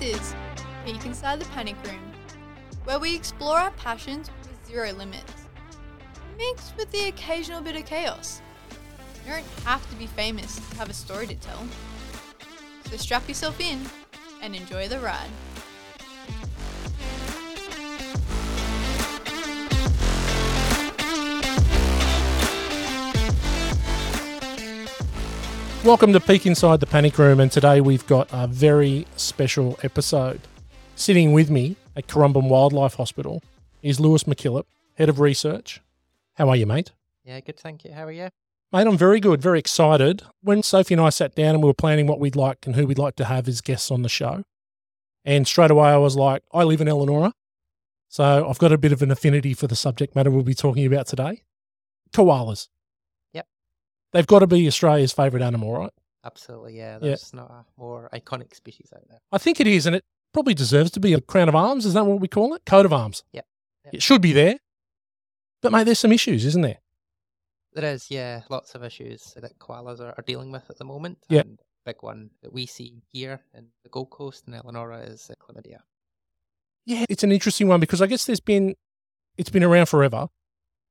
This is Peek Inside the Panic Room, where we explore our passions with zero limits, mixed with the occasional bit of chaos. You don't have to be famous to have a story to tell. So strap yourself in and enjoy the ride. Welcome to Peek Inside the Panic Room, and today we've got a very special episode. Sitting with me at Currumbin Wildlife Hospital is Lewis McKillop, Head of Research. How are you, mate? Yeah, good. Thank you. How are you? Mate, I'm very good, very excited. When Sophie and I sat down and we were planning what we'd like and who we'd like to have as guests on the show, and straight away I was like, I live in Elanora, so I've got a bit of an affinity for the subject matter we'll be talking about today. Koalas. They've got to be Australia's favourite animal, right? Absolutely. Yeah. There's not a more iconic species out there. I think it is, and it probably deserves to be a crown of arms. Is that what we call it? Coat of arms. Yep. Yep. It should be there. But, mate, there's some issues, isn't there? There is, yeah, lots of issues that koalas are, are dealing with at the moment. Yeah. And a big one that we see here in the Gold Coast and Elanora is uh, chlamydia. Yeah, it's an interesting one because I guess there's been, it's been around forever.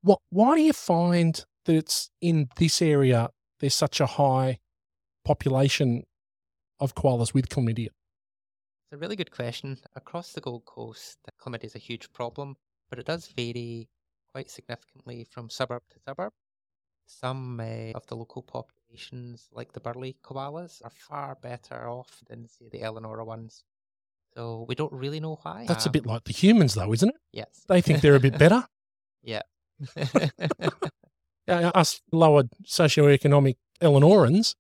What? Why do you find that it's in this area there's such a high population of koalas with chlamydia? It's a really good question. Across the Gold Coast, the chlamydia is a huge problem, but it does vary quite significantly from suburb to suburb. Some uh, of the local populations, like the Burleigh koalas, are far better off than, say, the Elanora ones. So we don't really know why. That's a Um, bit like the humans, though, isn't it? Yes. They think they're a bit better. yeah. uh, us lower socioeconomic Elanorans,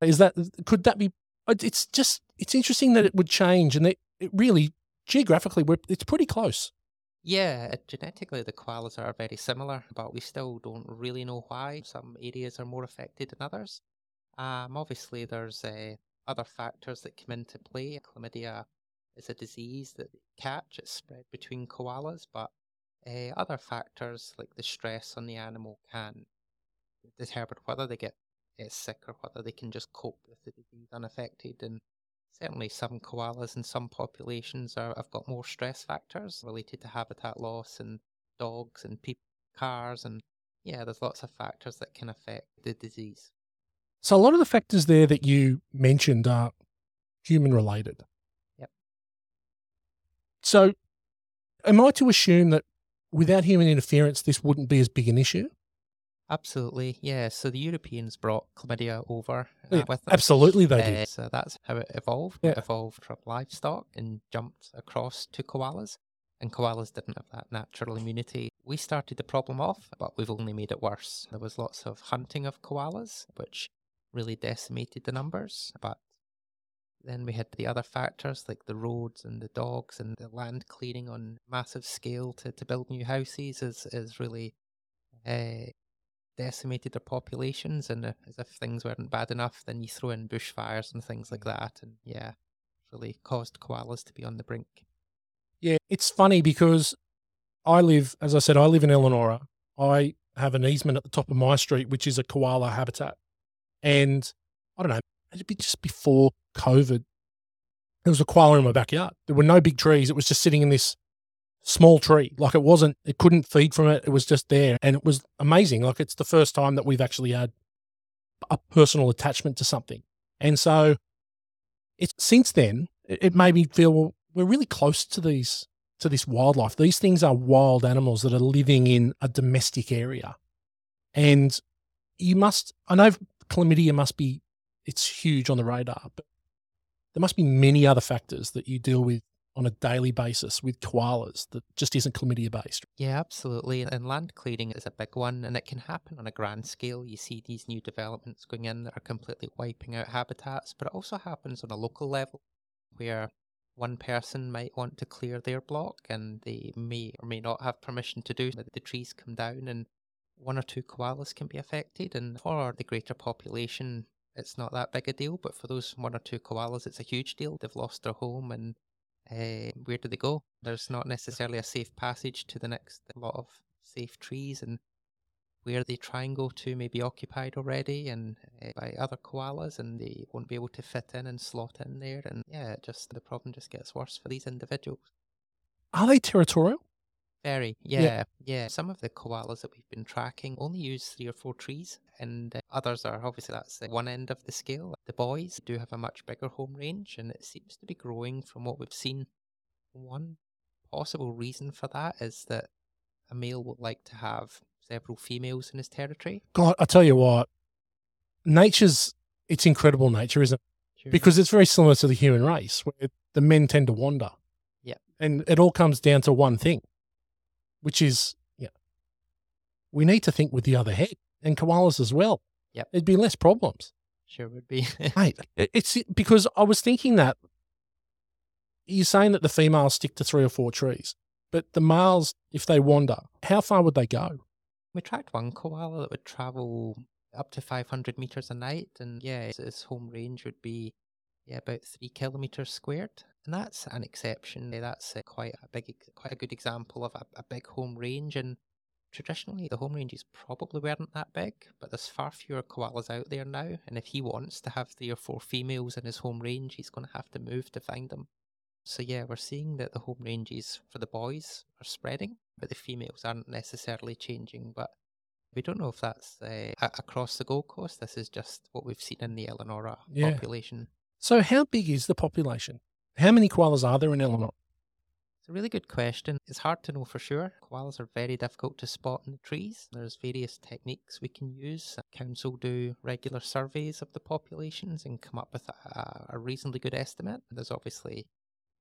is that could that be? It's just it's interesting that it would change, and that it really geographically we're, it's pretty close. Yeah, uh, genetically the koalas are very similar, but we still don't really know why some areas are more affected than others. Um, obviously, there's uh, other factors that come into play. Chlamydia is a disease that catch; it's spread between koalas, but uh, other factors like the stress on the animal can determine whether they get uh, sick or whether they can just cope with the disease unaffected. And certainly, some koalas in some populations are, have got more stress factors related to habitat loss and dogs and people, cars, and yeah, there's lots of factors that can affect the disease. So a lot of the factors there that you mentioned are human related. Yep. So, am I to assume that without human interference, this wouldn't be as big an issue? Absolutely, yeah. So the Europeans brought chlamydia over uh, Yeah, with them. absolutely they did. Uh, So that's how it evolved. Yeah. It evolved from livestock and jumped across to koalas. And koalas didn't have that natural immunity. We started the problem off, but we've only made it worse. There was lots of hunting of koalas, which really decimated the numbers. But then we had the other factors like the roads and the dogs and the land clearing on massive scale to, to build new houses is, is really uh, decimated their populations. And uh, as if things weren't bad enough, then you throw in bushfires and things like that. And yeah, really caused koalas to be on the brink. Yeah, it's funny because I live, as I said, I live in Elanora. I have an easement at the top of my street, which is a koala habitat. And I don't know, it'd be just before COVID. There was a koala in my backyard. There were no big trees. It was just sitting in this small tree. Like it wasn't, it couldn't feed from it. It was just there. And it was amazing. Like it's the first time that we've actually had a personal attachment to something. And so it's since then, it, it made me feel, well, we're really close to these to this wildlife. These things are wild animals that are living in a domestic area. And you must I know chlamydia must be it's huge on the radar, but there must be many other factors that you deal with on a daily basis with koalas that just isn't chlamydia based. Yeah, absolutely. And land clearing is a big one, and it can happen on a grand scale. You see these new developments going in that are completely wiping out habitats, but it also happens on a local level where one person might want to clear their block and they may or may not have permission to do so. The trees come down and one or two koalas can be affected. And for the greater population, it's not that big a deal, but for those one or two koalas, it's a huge deal. They've lost their home and uh, where do they go? There's not necessarily a safe passage to the next lot of safe trees, and where they try and go to may be occupied already and uh, by other koalas and they won't be able to fit in and slot in there and yeah just the problem just gets worse for these individuals Are they territorial? Very Yeah. yeah yeah, some of the koalas that we've been tracking only use three or four trees and uh, others are obviously that's the one end of the scale the boys do have a much bigger home range and it seems to be growing from what we've seen one possible reason for that is that a male would like to have several females in his territory God, I tell you what, nature's it's incredible nature, isn't it? Because it's very similar to the human race, where the men tend to wander. Yeah. And it all comes down to one thing, which is, yeah, we need to think with the other head and koalas as well. Yep. There'd be less problems. sure would be Mate, it's because I was thinking that you're saying that the females stick to three or four trees, but the males, if they wander, how far would they go? We tracked one koala that would travel up to 500 meters a night, and yeah, his home range would be yeah about three kilometers squared, and that's an exception. eh, That's uh, quite a big, quite a good example of a, a big home range. And traditionally, the home ranges probably weren't that big, but there's far fewer koalas out there now. And if he wants to have three or four females in his home range, he's going to have to move to find them. So yeah, we're seeing that the home ranges for the boys are spreading, but the females aren't necessarily changing. But we don't know if that's uh, across the Gold Coast. This is just what we've seen in the Elanora Yeah. population. So, how big is the population? How many koalas are there in Elanora? It's a really good question. It's hard to know for sure. Koalas are very difficult to spot in the trees. There's various techniques we can use. Council do regular surveys of the populations and come up with a, a reasonably good estimate. There's obviously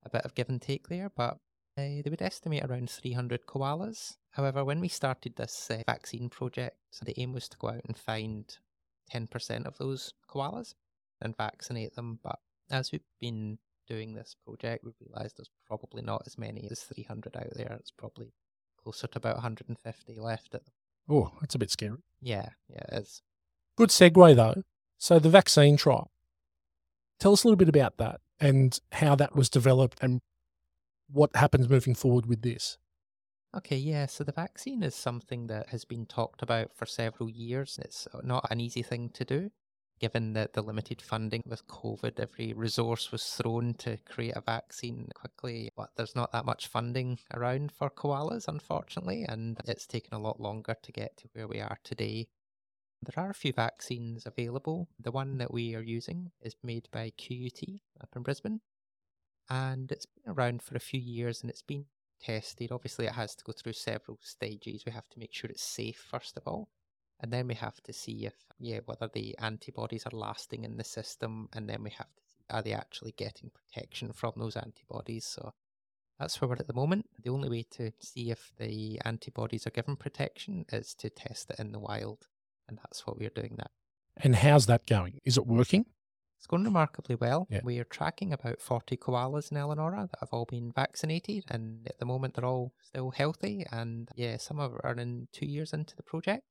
a bit of give and take there, but uh, they would estimate around 300 koalas. However, when we started this uh, vaccine project, the aim was to go out and find 10% of those koalas and vaccinate them. But as we've been doing this project, we've realised there's probably not as many as 300 out there. It's probably closer to about 150 left. At the... Oh, that's a bit scary. Yeah, yeah, it is. Good segue, though. So, the vaccine trial. Tell us a little bit about that and how that was developed and what happens moving forward with this. Okay, yeah, so the vaccine is something that has been talked about for several years. It's not an easy thing to do. Given that the limited funding with COVID, every resource was thrown to create a vaccine quickly, but there's not that much funding around for koalas, unfortunately, and it's taken a lot longer to get to where we are today. There are a few vaccines available. The one that we are using is made by QUT up in Brisbane, and it's been around for a few years and it's been tested. Obviously, it has to go through several stages. We have to make sure it's safe, first of all. And then we have to see if, yeah, whether the antibodies are lasting in the system. And then we have to see, are they actually getting protection from those antibodies? So that's where we're at the moment. The only way to see if the antibodies are given protection is to test it in the wild. And that's what we're doing now. And how's that going? Is it working? It's going remarkably well. Yeah. We are tracking about 40 koalas in Elanora that have all been vaccinated, and at the moment they're all still healthy. And yeah, some of are in two years into the project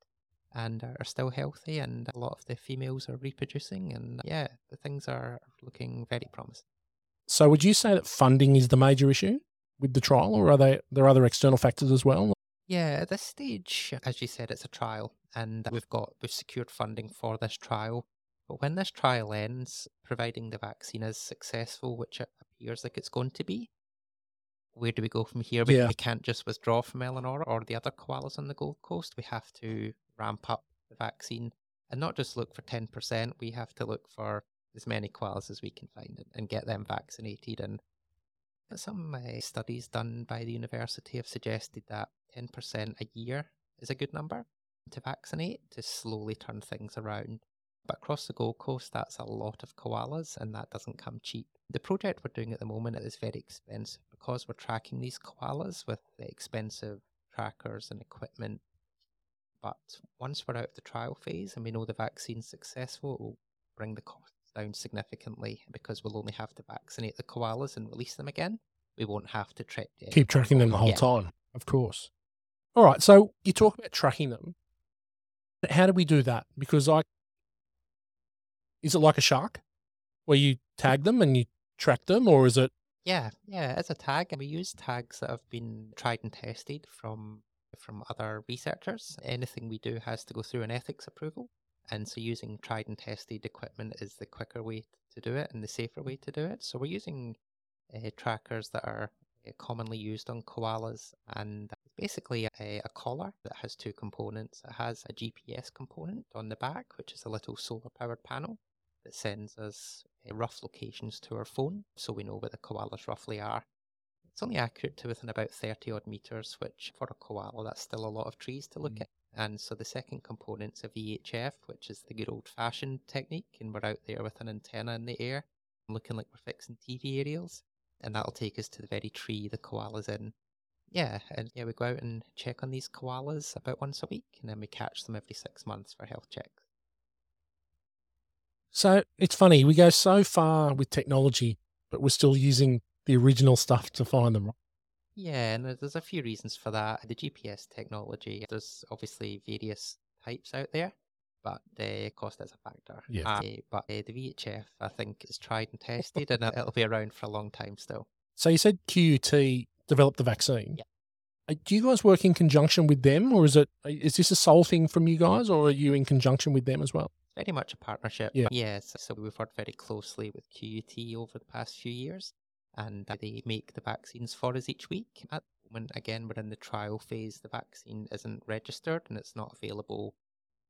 and are still healthy, and a lot of the females are reproducing. And yeah, the things are looking very promising. So, would you say that funding is the major issue with the trial, or are they, there other external factors as well? Yeah, at this stage, as you said, it's a trial, and we've got we've secured funding for this trial. But when this trial ends, providing the vaccine is successful, which it appears like it's going to be, where do we go from here? We, Yeah. we can't just withdraw from Eleanor or the other koalas on the Gold Coast. We have to ramp up the vaccine and not just look for 10%. We have to look for as many koalas as we can find and, and get them vaccinated. And some uh, studies done by the university have suggested that 10% a year is a good number to vaccinate to slowly turn things around. But across the Gold Coast, that's a lot of koalas, and that doesn't come cheap. The project we're doing at the moment is very expensive because we're tracking these koalas with expensive trackers and equipment. But once we're out of the trial phase and we know the vaccine's successful, it will bring the costs down significantly because we'll only have to vaccinate the koalas and release them again. We won't have to tra- Keep tracking them the whole Yeah. time, of course. All right. So, you talk about tracking them. How do we do that? Because I, is it like a shark where you tag them and you track them, or is it Yeah, yeah, as a tag, and we use tags that have been tried and tested from from other researchers. Anything we do has to go through an ethics approval. And so using tried and tested equipment is the quicker way to do it and the safer way to do it. So we're using uh, trackers that are uh, commonly used on koalas and basically a, a, collar that has two components. It has a GPS component on the back, which is a little solar powered panel that sends us uh, rough locations to our phone so we know where the koalas roughly are. It's only accurate to within about 30 odd meters, which for a koala, that's still a lot of trees to look mm. at. And so the second component's a VHF, which is the good old fashioned technique, and we're out there with an antenna in the air, looking like we're fixing TV aerials, and that'll take us to the very tree the koala's in. Yeah, and yeah, we go out and check on these koalas about once a week, and then we catch them every six months for health checks. So it's funny, we go so far with technology, but we're still using the original stuff to find them. Yeah, and there's a few reasons for that. The GPS technology, there's obviously various types out there, but the cost is a factor. Yeah. Uh, but uh, the VHF, I think, is tried and tested, and it'll be around for a long time still. So you said QUT developed the vaccine. Yeah. Uh, do you guys work in conjunction with them, or is it is this a sole thing from you guys, or are you in conjunction with them as well? Very much a partnership. Yeah. Yes. So we've worked very closely with QUT over the past few years and they make the vaccines for us each week. At the moment, again, we're in the trial phase. The vaccine isn't registered and it's not available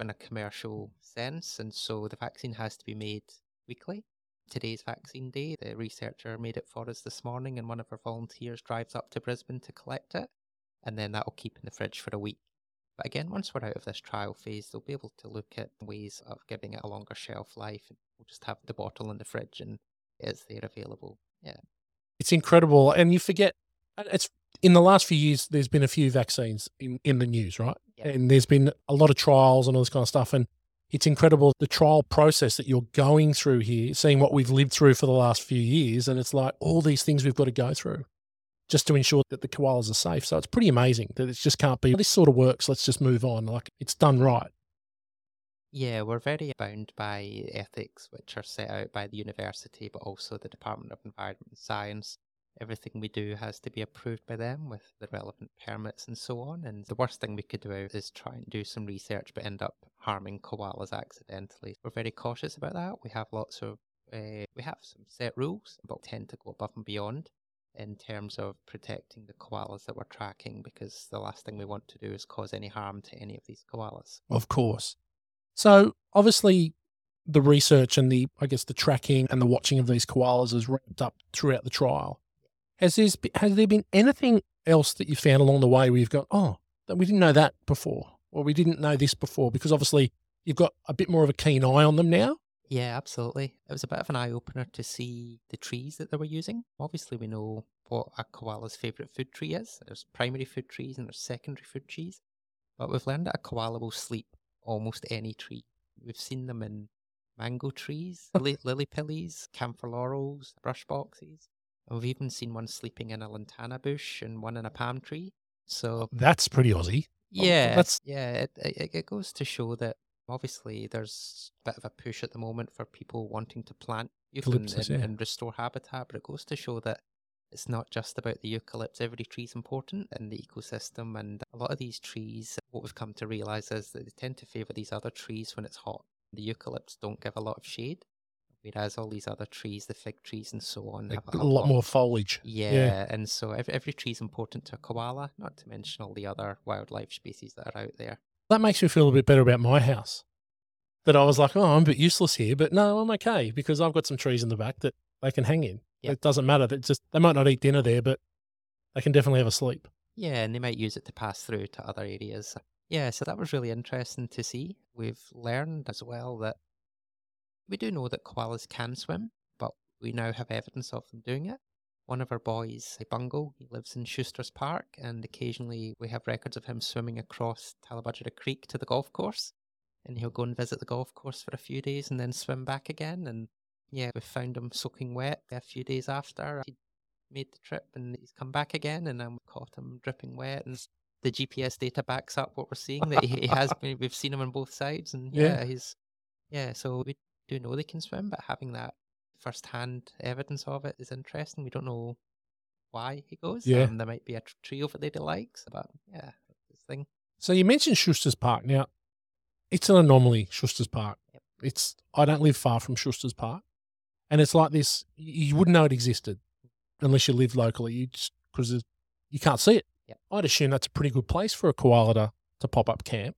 in a commercial sense, and so the vaccine has to be made weekly. Today's vaccine day, the researcher made it for us this morning, and one of our volunteers drives up to Brisbane to collect it, and then that will keep in the fridge for a week. But again, once we're out of this trial phase, they'll be able to look at ways of giving it a longer shelf life, we'll just have the bottle in the fridge and it's there available. Yeah. It's incredible. And you forget, it's in the last few years, there's been a few vaccines in, in the news, right? Yep. And there's been a lot of trials and all this kind of stuff. And it's incredible the trial process that you're going through here, seeing what we've lived through for the last few years. And it's like all these things we've got to go through just to ensure that the koalas are safe. So it's pretty amazing that it just can't be this sort of works. Let's just move on. Like it's done right. Yeah, we're very bound by ethics, which are set out by the university, but also the Department of Environment and Science. Everything we do has to be approved by them with the relevant permits and so on. And the worst thing we could do is try and do some research but end up harming koalas accidentally. We're very cautious about that. We have lots of, uh, we have some set rules, but tend to go above and beyond in terms of protecting the koalas that we're tracking because the last thing we want to do is cause any harm to any of these koalas. Of course. So obviously, the research and the, I guess, the tracking and the watching of these koalas is ramped up throughout the trial. Has there has there been anything else that you found along the way where you've got, oh, we didn't know that before, or we didn't know this before? Because obviously, you've got a bit more of a keen eye on them now. Yeah, absolutely. It was a bit of an eye opener to see the trees that they were using. Obviously, we know what a koala's favourite food tree is. There's primary food trees and there's secondary food trees. But we've learned that a koala will sleep almost any tree. We've seen them in mango trees, lily, lily pillies, camphor laurels, brush boxes. And we've even seen one sleeping in a lantana bush and one in a palm tree. So that's pretty Aussie. Oh, yeah, that's yeah. It, it, it goes to show that obviously there's a bit of a push at the moment for people wanting to plant eucalyptus and, yeah. and, restore habitat, but it goes to show that it's not just about the eucalypts. Every tree is important in the ecosystem, and a lot of these trees, what we've come to realize is that they tend to favor these other trees when it's hot. The eucalypts don't give a lot of shade, whereas all these other trees, the fig trees and so on, have a, a lot, lot, more foliage. Yeah, yeah. and so every, every tree is important to a koala, not to mention all the other wildlife species that are out there. That makes me feel a bit better about my house. That I was like, oh, I'm a bit useless here, but no, I'm okay because I've got some trees in the back that they can hang in. Yep. It doesn't matter. It's just they might not eat dinner there, but they can definitely have a sleep. Yeah, and they might use it to pass through to other areas. Yeah, so that was really interesting to see. We've learned as well that we do know that koalas can swim, but we now have evidence of them doing it. One of our boys, uh, Bungo, he lives in Schuster's Park, and occasionally we have records of him swimming across Tallebudgera Creek to the golf course. And he'll go and visit the golf course for a few days and then swim back again. And yeah, we found him soaking wet a few days after he made the trip, and he's come back again, and then we caught him dripping wet, and the GPS data backs up what we're seeing that he, has. Been, we've seen him on both sides, and yeah, yeah, he's yeah. So we do know they can swim, but having that first-hand evidence of it is interesting. We don't know why he goes. Yeah, um, there might be a tree over there he likes, but yeah, thing. So you mentioned Schuster's Park. Now, it's an anomaly, Schuster's Park. Yep. It's I don't live far from Schuster's Park, and it's like this. You wouldn't know it existed unless you live locally. You just because you can't see it. Yep. I'd assume that's a pretty good place for a koala to, to pop up camp.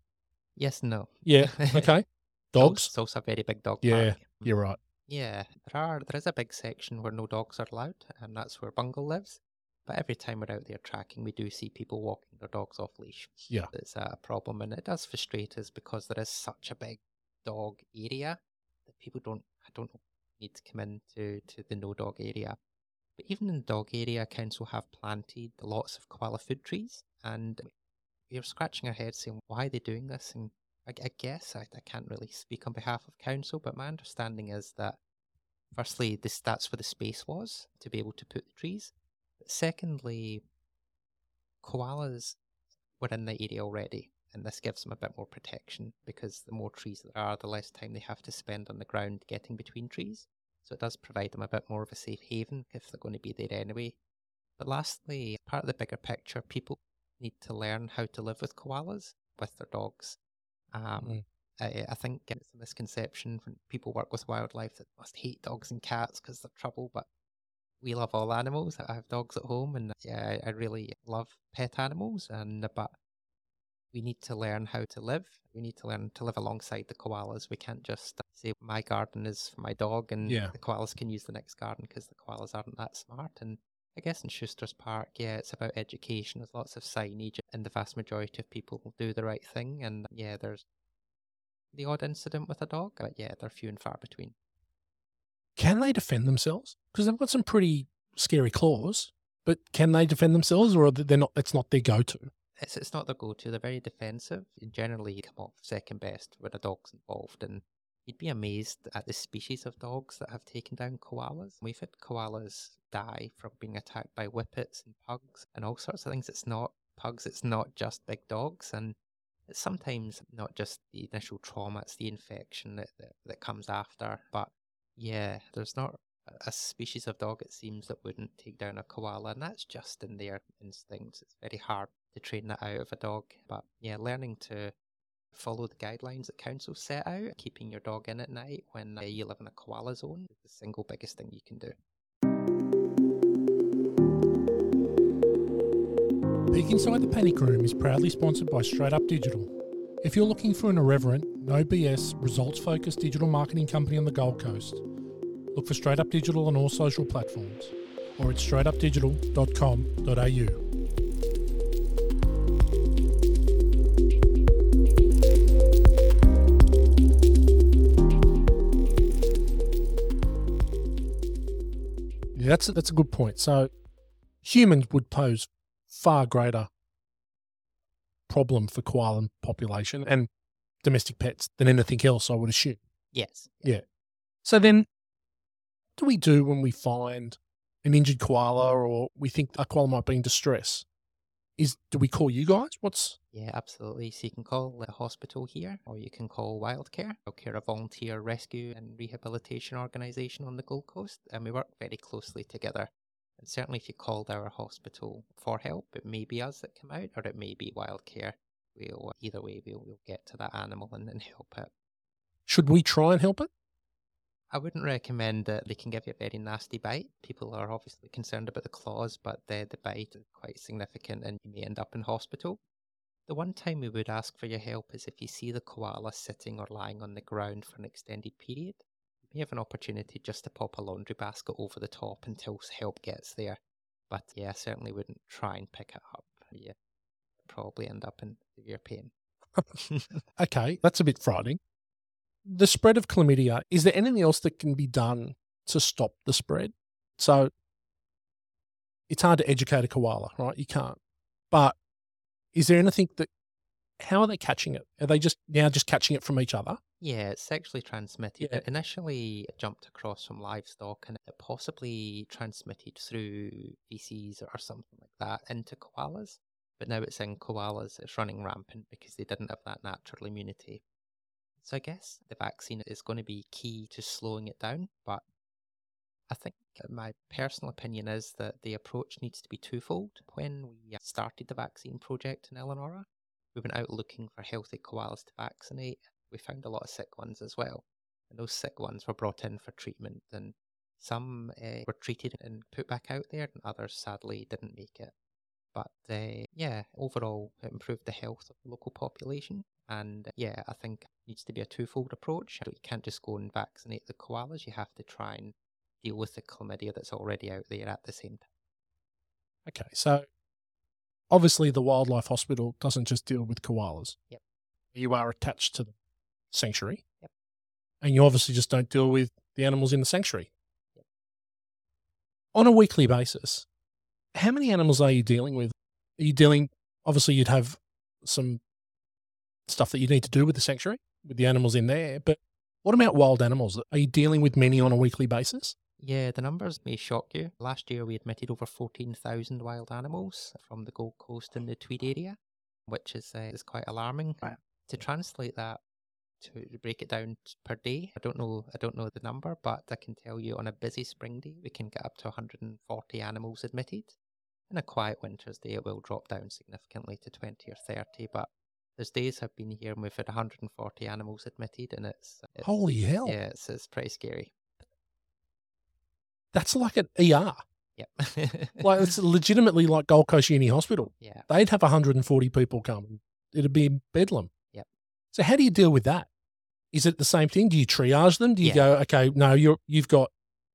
Yes, no. Yeah. Okay. Dogs. It's also a very big dog Yeah, park. You're mm. right. Yeah, there are. There is a big section where no dogs are allowed, and that's where Bungle lives. But every time we're out there tracking, we do see people walking their dogs off leash. Yeah. It's a problem, and it does frustrate us because there is such a big dog area that people don't. I don't know, need to come into to the no dog area. But even in the dog area, council have planted lots of koala food trees, and we are scratching our heads saying why are they doing this, and I, I guess I, I can't really speak on behalf of council, but my understanding is that firstly, this that's where the space was to be able to put the trees. But secondly, koalas were in the area already, and this gives them a bit more protection because the more trees there are, the less time they have to spend on the ground getting between trees. So it does provide them a bit more of a safe haven if they're going to be there anyway. But lastly, part of the bigger picture, people need to learn how to live with koalas with their dogs. Um, Mm. I, I think it's a misconception when people work with wildlife that must hate dogs and cats because they're trouble, but we love all animals. I have dogs at home, and yeah, I, I really love pet animals. And but we need to learn how to live. We need to learn to live alongside the koalas. We can't just uh, say my garden is for my dog, and Yeah. the koalas can use the next garden because the koalas aren't that smart. And I guess in Schuster's Park, yeah, it's about education. There's lots of signage, and the vast majority of people will do the right thing. And yeah, there's the odd incident with a dog, but yeah, they're few and far between. Can they defend themselves? Because they've got some pretty scary claws. But can they defend themselves, or they're not? That's not their go-to. It's it's not their go-to. They're very defensive. And generally, you come off second best when a dog's involved, and you'd be amazed at the species of dogs that have taken down koalas. We've had koalas die from being attacked by whippets and pugs and all sorts of things. It's not pugs. It's not just big dogs, and it's sometimes not just the initial trauma. It's the infection that that, that comes after. But yeah, there's not a species of dog it seems that wouldn't take down a koala, and that's just in their instincts. It's very hard to train that out of a dog. But yeah, learning to follow the guidelines that council set out, keeping your dog in at night when uh, you live in a koala zone is the single biggest thing you can do. Peek Inside the Panic Room is proudly sponsored by Straight Up Digital. If you're looking for an irreverent, no BS, results focused digital marketing company on the Gold Coast, look for Straight Up Digital on all social platforms or at straightupdigital.com.au. that's a, that's a good point. So humans would pose far greater problem for koala population and domestic pets than anything else, I would assume. Yes. Yeah. So then, what do we do when we find an injured koala or we think a koala might be in distress? Is do we call you guys? What's Yeah, absolutely. So you can call the hospital here, or you can call Wildcare. Wildcare, a volunteer rescue and rehabilitation organisation on the Gold Coast, and we work very closely together. And certainly, if you called our hospital for help, it may be us that come out, or it may be Wildcare. We'll either way, we'll, we'll get to that animal and, and help it. should we try and help it? I wouldn't recommend that they can give you a very nasty bite. People are obviously concerned about the claws, but the, the bite is quite significant and you may end up in hospital. The one time we would ask for your help is if you see the koala sitting or lying on the ground for an extended period. You may have an opportunity just to pop a laundry basket over the top until help gets there. But yeah, I certainly wouldn't try and pick it up. Yeah, probably end up in severe pain. Okay, that's a bit frightening. The spread of chlamydia, is there anything else that can be done to stop the spread? So it's hard to educate a koala, right? You can't. But is there anything that, how are they catching it? Are they just now just catching it from each other? Yeah, it's sexually transmitted. Yeah. It initially jumped across from livestock and it possibly transmitted through feces or something like that into koalas. But now it's in koalas, it's running rampant because they didn't have that natural immunity. So I guess the vaccine is going to be key to slowing it down. But I think my personal opinion is that the approach needs to be twofold. When we started the vaccine project in Elanora, we went out looking for healthy koalas to vaccinate. We found a lot of sick ones as well. And those sick ones were brought in for treatment, and some uh, were treated and put back out there, and others sadly didn't make it. But uh, yeah, overall, it improved the health of the local population. And uh, yeah, I think it needs to be a twofold approach. You can't just go and vaccinate the koalas, you have to try and deal with the chlamydia that's already out there at the same time. Okay, so obviously the wildlife hospital doesn't just deal with koalas. Yep. You are attached to the sanctuary. Yep. And you obviously just don't deal with the animals in the sanctuary. Yep. On a weekly basis, how many animals are you dealing with? Are you dealing obviously you'd have some stuff that you need to do with the sanctuary with the animals in there, but what about wild animals? Are you dealing with many on a weekly basis? Yeah, the numbers may shock you. Last year we admitted over 14,000 wild animals from the Gold Coast and the Tweed area, which is, uh, is quite alarming. Right. To translate that to break it down per day, I don't know I don't know the number, but I can tell you on a busy spring day we can get up to 140 animals admitted. In a quiet winter's day it will drop down significantly to 20 or 30, but there's days I've been here and we've had 140 animals admitted, and it's, it's Holy hell. yeah, it's, it's pretty scary. That's like an ER. Yep. Like it's legitimately like Gold Coast Uni Hospital. yeah. They'd have 140 people come. It'd be bedlam. Yep. So how do you deal with that? Is it the same thing? Do you triage them? Do you Yeah. go, okay, no, you're you've got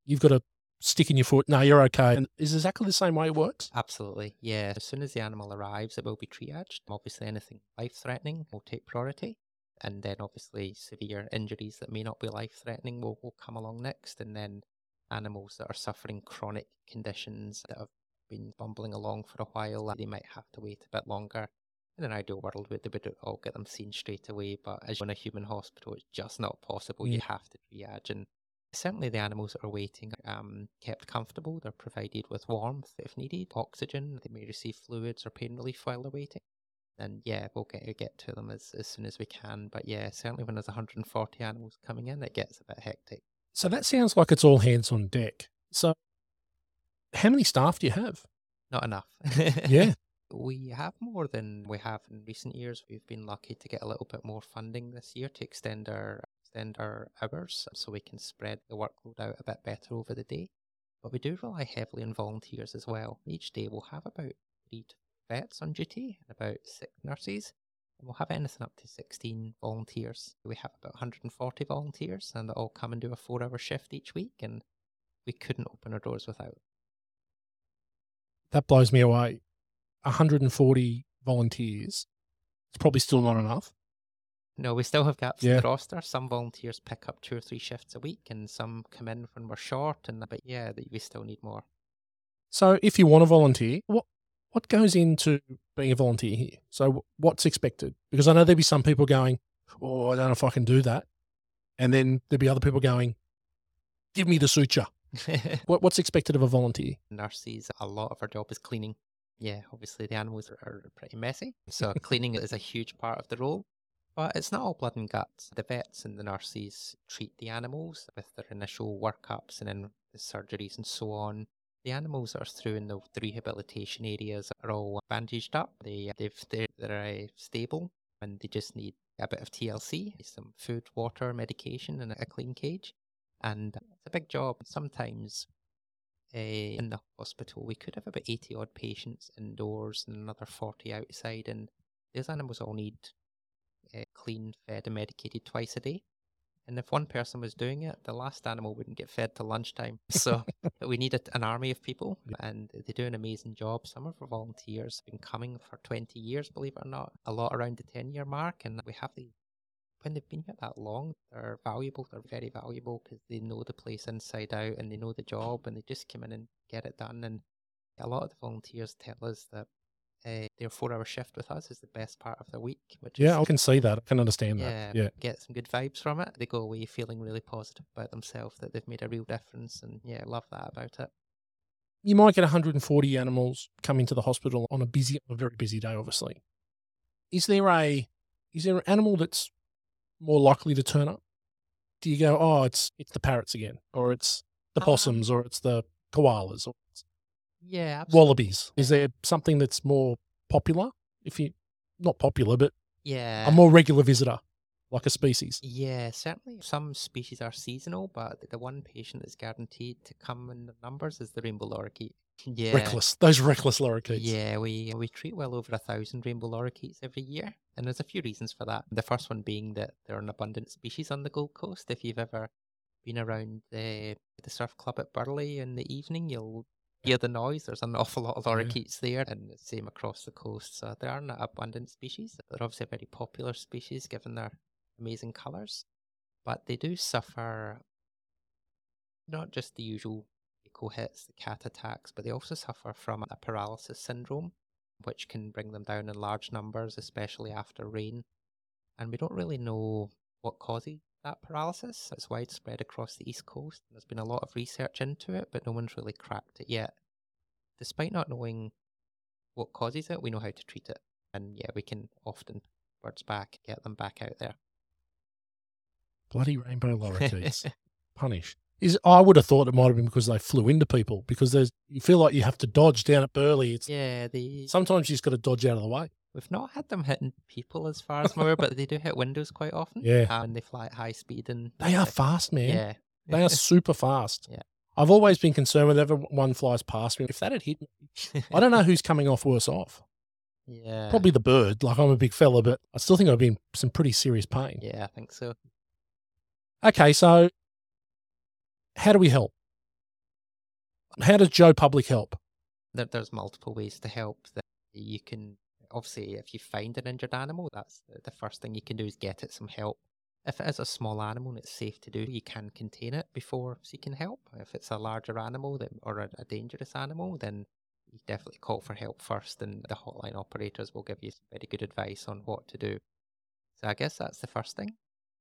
you've got a stick in your foot. No, you're okay. And is exactly the same way it works? Absolutely, yeah. As soon as the animal arrives, it will be triaged. Obviously, anything life threatening will take priority. And then, obviously, severe injuries that may not be life threatening will, will come along next. And then, animals that are suffering chronic conditions that have been bumbling along for a while, they might have to wait a bit longer. In an ideal world, we would all get them seen straight away. But as in a human hospital, it's just not possible. You have to triage. And Certainly, the animals that are waiting are um, kept comfortable. They're provided with warmth if needed, oxygen. They may receive fluids or pain relief while they're waiting. And yeah, we'll get get to them as, as soon as we can. But yeah, certainly when there's 140 animals coming in, it gets a bit hectic. So that sounds like it's all hands on deck. So how many staff do you have? Not enough. Yeah. We have more than we have in recent years. We've been lucky to get a little bit more funding this year to extend our extend our hours so we can spread the workload out a bit better over the day. But we do rely heavily on volunteers as well. Each day we'll have about three vets on duty and about six nurses. And we'll have anything up to 16 volunteers. We have about 140 volunteers and they all come and do a four hour shift each week and we couldn't open our doors without That blows me away. 140 volunteers. It's probably still not enough. No, we still have gaps Yeah. in the roster. Some volunteers pick up two or three shifts a week, and some come in when we're short. And but yeah, we still need more. So if you want to volunteer, what what goes into being a volunteer here? So what's expected? Because I know there'd be some people going, "Oh, I don't know if I can do that," and then there'd be other people going, "Give me the suture." What what's expected of a volunteer? Nurses, a lot of our job is cleaning. Yeah, obviously the animals are, are pretty messy, so cleaning is a huge part of the role. But it's not all blood and guts. The vets and the nurses treat the animals with their initial workups and then the surgeries and so on. The animals that are through in the, rehabilitation areas are all bandaged up. They they've they're, they're uh, stable and they just need a bit of TLC, some food, water, medication, and a clean cage. And it's a big job. Sometimes uh, in the hospital, we could have about 80 odd patients indoors and another 40 outside, and those animals all need uh, clean, fed, and medicated twice a day. And if one person was doing it, the last animal wouldn't get fed till lunchtime. So we need a, an army of people, and they do an amazing job. Some of our volunteers have been coming for 20 years, believe it or not, a lot around the 10 year mark. And we have the when they've been here that long, they're valuable. They're very valuable because they know the place inside out and they know the job and they just come in and get it done. And a lot of the volunteers tell us that uh, their four hour shift with us is the best part of their week, which Yeah, I can see that. I can understand yeah, that. Yeah. get some good vibes from it. They go away feeling really positive about themselves that they've made a real difference. And yeah, love that about it. You might get 140 animals coming to the hospital on a busy, a very busy day, obviously. Is there a, is there an animal that's more likely to turn up? Do you go, oh, it's it's the parrots again, or it's the Um, possums, or it's the koalas, or it's Yeah, absolutely. wallabies? Is there something that's more popular? If you, not popular, but Yeah. a more regular visitor, like a species. Yeah, certainly some species are seasonal, but the one patient that's guaranteed to come in the numbers is the rainbow lorikeet. Yeah. Reckless. Those reckless lorikeets. Yeah, we we treat well over a thousand rainbow lorikeets every year, and there's a few reasons for that. The first one being that they're an abundant species on the Gold Coast. If you've ever been around the the surf club at Burleigh in the evening, you'll hear the noise. There's an awful lot of Yeah. lorikeets there, and the same across the coast. So they are an abundant species. They're obviously a very popular species given their amazing colours, but they do suffer not just the usual eco hits, the cat attacks, but they also suffer from a paralysis syndrome, which can bring them down in large numbers, especially after rain. And we don't really know what causes that paralysis. It's widespread across the East Coast. There's been a lot of research into it, but no one's really cracked it yet. Despite not knowing what causes it, we know how to treat it. And yeah, we can often birds back, get them back out there. Bloody rainbow lorikeets. Punish. Is I would have thought it might have been because they flew into people because there's you feel like you have to dodge down at Burleigh. It's yeah, the sometimes you just got to dodge out of the way. We've not had them hitting people as far as I'm aware, but they do hit windows quite often. Yeah. uh, and they fly at high speed and They are uh, fast, man. Yeah, They are super fast. Yeah. I've always been concerned whenever one flies past me. If that had hit me, I don't know who's coming off worse off. yeah, Probably the bird. Like I'm a big fella, but I still think I'd be in some pretty serious pain. Yeah, I think so. Okay, so how do we help? How does Joe Public help? There's multiple ways to help. That you can obviously, if you find an injured animal, that's the, first thing you can do is get it some help. If it is a small animal and it's safe to do, you can contain it before seeking help. If it's a larger animal then, or a, a dangerous animal, then you definitely call for help first, and the hotline operators will give you some very good advice on what to do. So I guess that's the first thing.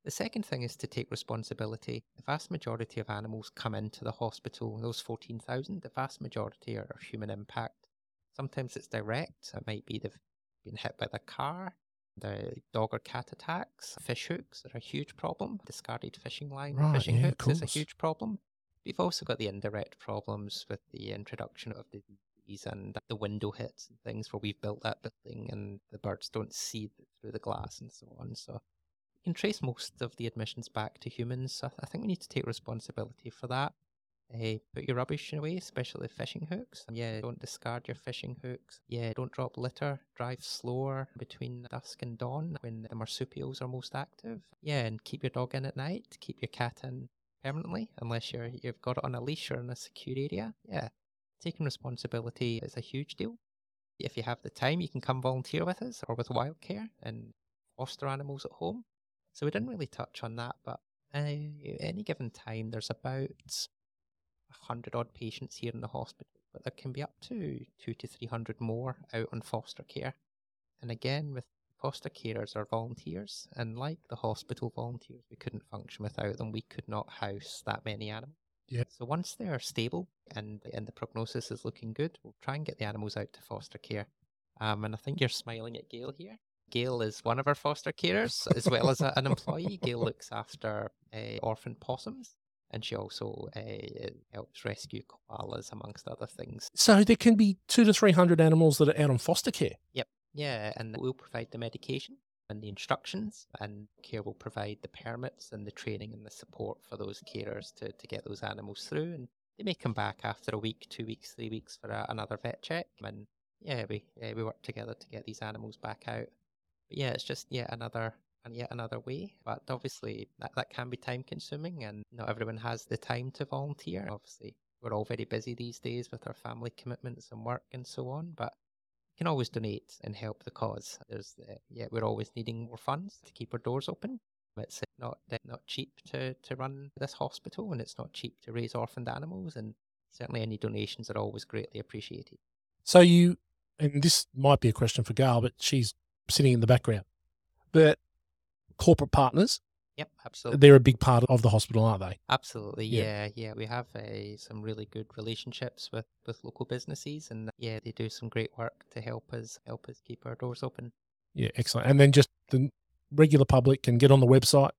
The second thing is to take responsibility. The vast majority of animals come into the hospital, those 14,000, the vast majority are human impact. Sometimes it's direct, it might be they've been hit by the car, the dog or cat attacks, fish hooks are a huge problem, discarded fishing line, Right, fishing yeah, hooks is a huge problem. We've also got the indirect problems with the introduction of the disease and the window hits and things where we've built that building and the birds don't see through the glass and so on. So you can trace most of the admissions back to humans. So I think we need to take responsibility for that. Uh, put your rubbish away, especially fishing hooks. Yeah, don't discard your fishing hooks. Yeah, don't drop litter. Drive slower between dusk and dawn when the marsupials are most active. Yeah, and keep your dog in at night. Keep your cat in permanently, unless you're you've got it on a leash or in a secure area. Yeah, taking responsibility is a huge deal. If you have the time, you can come volunteer with us or with Wildcare and foster animals at home. So we didn't really touch on that, but uh, any given time, there's about a hundred odd patients here in the hospital, but there can be up to two to three hundred more out on foster care. And again, with foster carers are volunteers, and like the hospital volunteers, we couldn't function without them. We could not house that many animals. Yeah. So once they're stable and and the prognosis is looking good, we'll try and get the animals out to foster care. Um, and I think you're smiling at Gail here. Gail is one of our foster carers as well as a, an employee. Gail looks after uh, orphan possums, and she also uh, helps rescue koalas amongst other things. So there can be two to three hundred animals that are out on foster care. Yep. Yeah, and we'll provide the medication and the instructions, and care will provide the permits and the training and the support for those carers to, to get those animals through. And they may come back after a week, two weeks, three weeks for a, another vet check. And yeah, we uh, we work together to get these animals back out. But yeah, it's just yet another and yet another way. But obviously that, that can be time consuming, and not everyone has the time to volunteer. Obviously, we're all very busy these days with our family commitments and work and so on. But you can always donate and help the cause. There's uh, yeah, we're always needing more funds to keep our doors open. It's not uh, not cheap to, to run this hospital, and it's not cheap to raise orphaned animals. And certainly, any donations are always greatly appreciated. So you, and this might be a question for Gail, but she's sitting in the background. But corporate partners, Yep, absolutely. they're a big part of the hospital, aren't they? Absolutely, Yeah. yeah, yeah. We have uh, some really good relationships with, with local businesses, and yeah, they do some great work to help us help us keep our doors open. Yeah, excellent. And then just the regular public can get on the website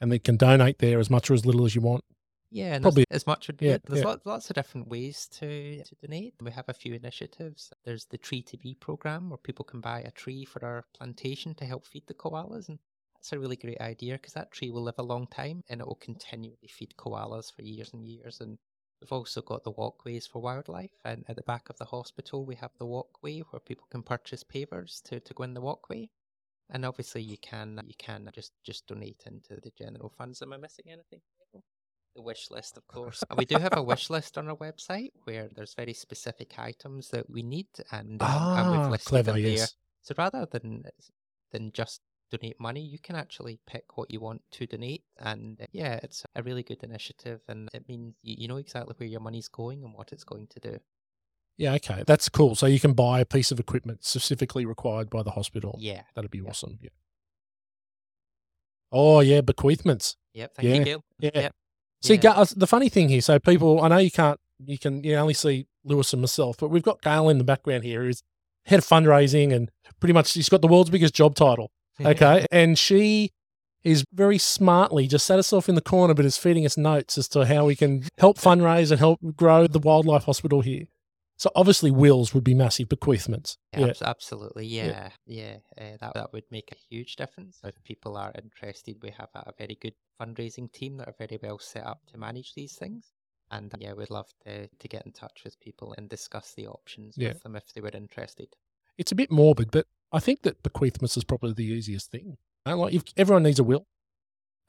and they can donate there as much or as little as you want. Yeah, and Probably- as, as much would be yeah. There's yeah. lots, lots of different ways to, to donate. We have a few initiatives. There's the Tree to Be program where people can buy a tree for our plantation to help feed the koalas. And that's a really great idea because that tree will live a long time and it will continually feed koalas for years and years. And we've also got the walkways for wildlife. And at the back of the hospital, we have the walkway where people can purchase pavers to, to go in the walkway. And obviously, you can you can just just donate into the general funds. Am I missing anything? The wish list, of course. And we do have a wish list on our website where there's very specific items that we need, and, um, and we've Ah, listed clever, them there. So rather than than just donate money, you can actually pick what you want to donate, and uh, yeah, it's a really good initiative, and it means you, you know exactly where your money's going and what it's going to do. Yeah, okay. That's cool. So you can buy a piece of equipment specifically required by the hospital. Yeah. That'd be Yeah. awesome. Yeah. Oh, yeah, bequeathments. Yep. Thank Yeah, you, Gail. Yeah. Yep. See, Yeah. The funny thing here, so people, I know you can't, you can, you only see Lewis and myself, but we've got Gail in the background here who's head of fundraising and pretty much she's got the world's biggest job title. Okay. and she is very smartly just sat herself in the corner, but is feeding us notes as to how we can help fundraise and help grow the wildlife hospital here. So obviously, wills would be massive bequeathments. Yeah. Abs- Absolutely, yeah, yeah. uh, that that would make a huge difference. If people are interested, we have a, very good fundraising team that are very well set up to manage these things. And yeah, we'd love to to get in touch with people and discuss the options Yeah. with them if they were interested. It's a bit morbid, but I think that bequeathments is probably the easiest thing. You know, Like, if everyone needs a will,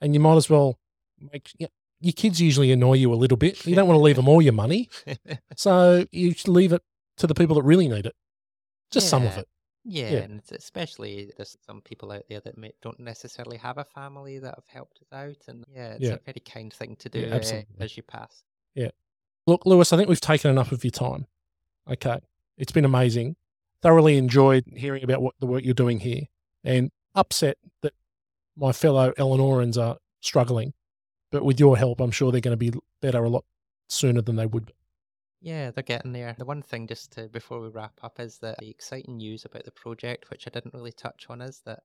and you might as well make. Yeah, your kids usually annoy you a little bit. You don't want to leave them all your money, so you should leave it to the people that really need it. Just some of it. Yeah, Yeah. and especially there's some people out there that may, don't necessarily have a family that have helped us out, and yeah, it's Yeah. a very kind thing to do Yeah, uh, absolutely. as you pass. Yeah, look, Lewis, I think we've taken enough of your time. Okay. It's been amazing. Thoroughly enjoyed hearing about what the work you're doing here and upset that my fellow Elanorans are struggling. But with your help, I'm sure they're going to be better a lot sooner than they would be. Yeah, they're getting there. The one thing, just to, before we wrap up, is that the exciting news about the project, which I didn't really touch on, is that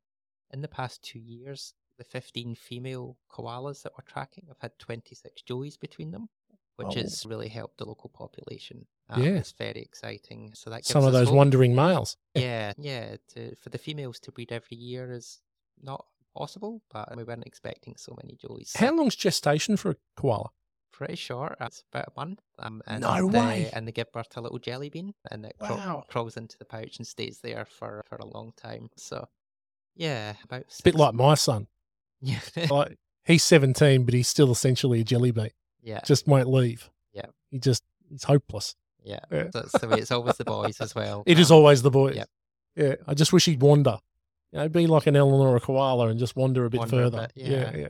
in the past two years, the 15 female koalas that we're tracking have had 26 joeys between them, which Oh. has really helped the local population. Um, Yeah. It's very exciting. So that Some of those hope. wandering males. Yeah, yeah. To, for the females to breed every year is not possible, but we weren't expecting so many joeys. How long's gestation for a koala? Pretty short. It's about a month. Um, and No they, way. And they give birth to a little jelly bean, and it Wow. crawls into the pouch and stays there for, for a long time. So, yeah, about It's a bit like my son. yeah, Like he's 17, but he's still essentially a jelly bean. yeah, Just won't leave. Yeah. He just, he's hopeless. Yeah. Yeah. That's the way it's always the boys as well. It is Um, always the boys. yep. Yeah. I just wish he'd wander. You know, be like an Eleanor or a koala and just wander a bit Wander a further. bit, yeah. yeah. yeah.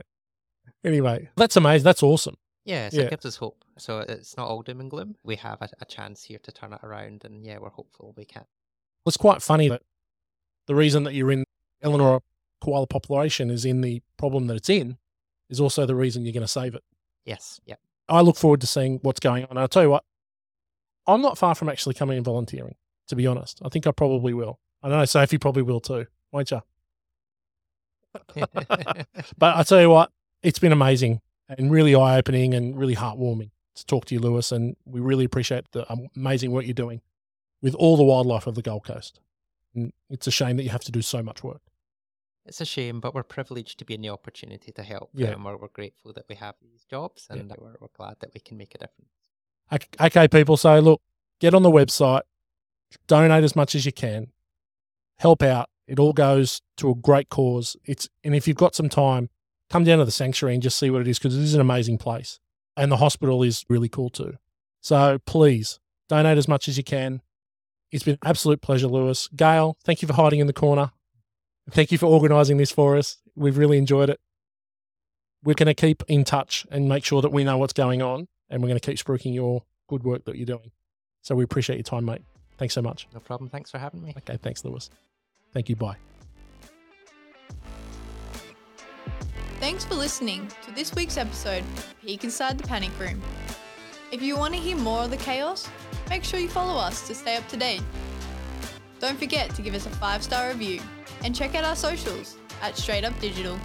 Anyway, that's amazing. That's awesome. Yeah, so Yeah. it gives us hope. So it's not all doom and gloom. We have a, a chance here to turn it around, and yeah, we're hopeful we can. It's quite funny that the reason that you're in Elanora koala population is in the problem that it's in is also the reason you're going to save it. Yes, yeah. I look forward to seeing what's going on. I'll tell you what, I'm not far from actually coming and volunteering, to be honest. I think I probably will. I know Sophie probably will too, won't you? But I tell you what, it's been amazing and really eye opening and really heartwarming to talk to you, Lewis. And we really appreciate the amazing work you're doing with all the wildlife of the Gold Coast. And it's a shame that you have to do so much work. It's a shame, but we're privileged to be in the opportunity to help. Yeah. And we're, we're grateful that we have these jobs Yeah. and we're, we're glad that we can make a difference. Ok- Okay, people. So look, get on the website, donate as much as you can, help out. It all goes to a great cause. It's and if you've got some time, come down to the sanctuary and just see what it is because it is an amazing place, and the hospital is really cool too. So please donate as much as you can. It's been absolute pleasure, Lewis. Gail, thank you for hiding in the corner. Thank you for organising this for us. We've really enjoyed it. We're going to keep in touch and make sure that we know what's going on, and we're going to keep spruiking your good work that you're doing. So we appreciate your time, mate. Thanks so much. No problem. Thanks for having me. Okay, thanks, Lewis. Thank you. Bye. Thanks for listening to this week's episode of Peek Inside the Panic Room. If you want to hear more of the chaos, make sure you follow us to stay up to date. Don't forget to give us a five star review and check out our socials at Straight Up Digital.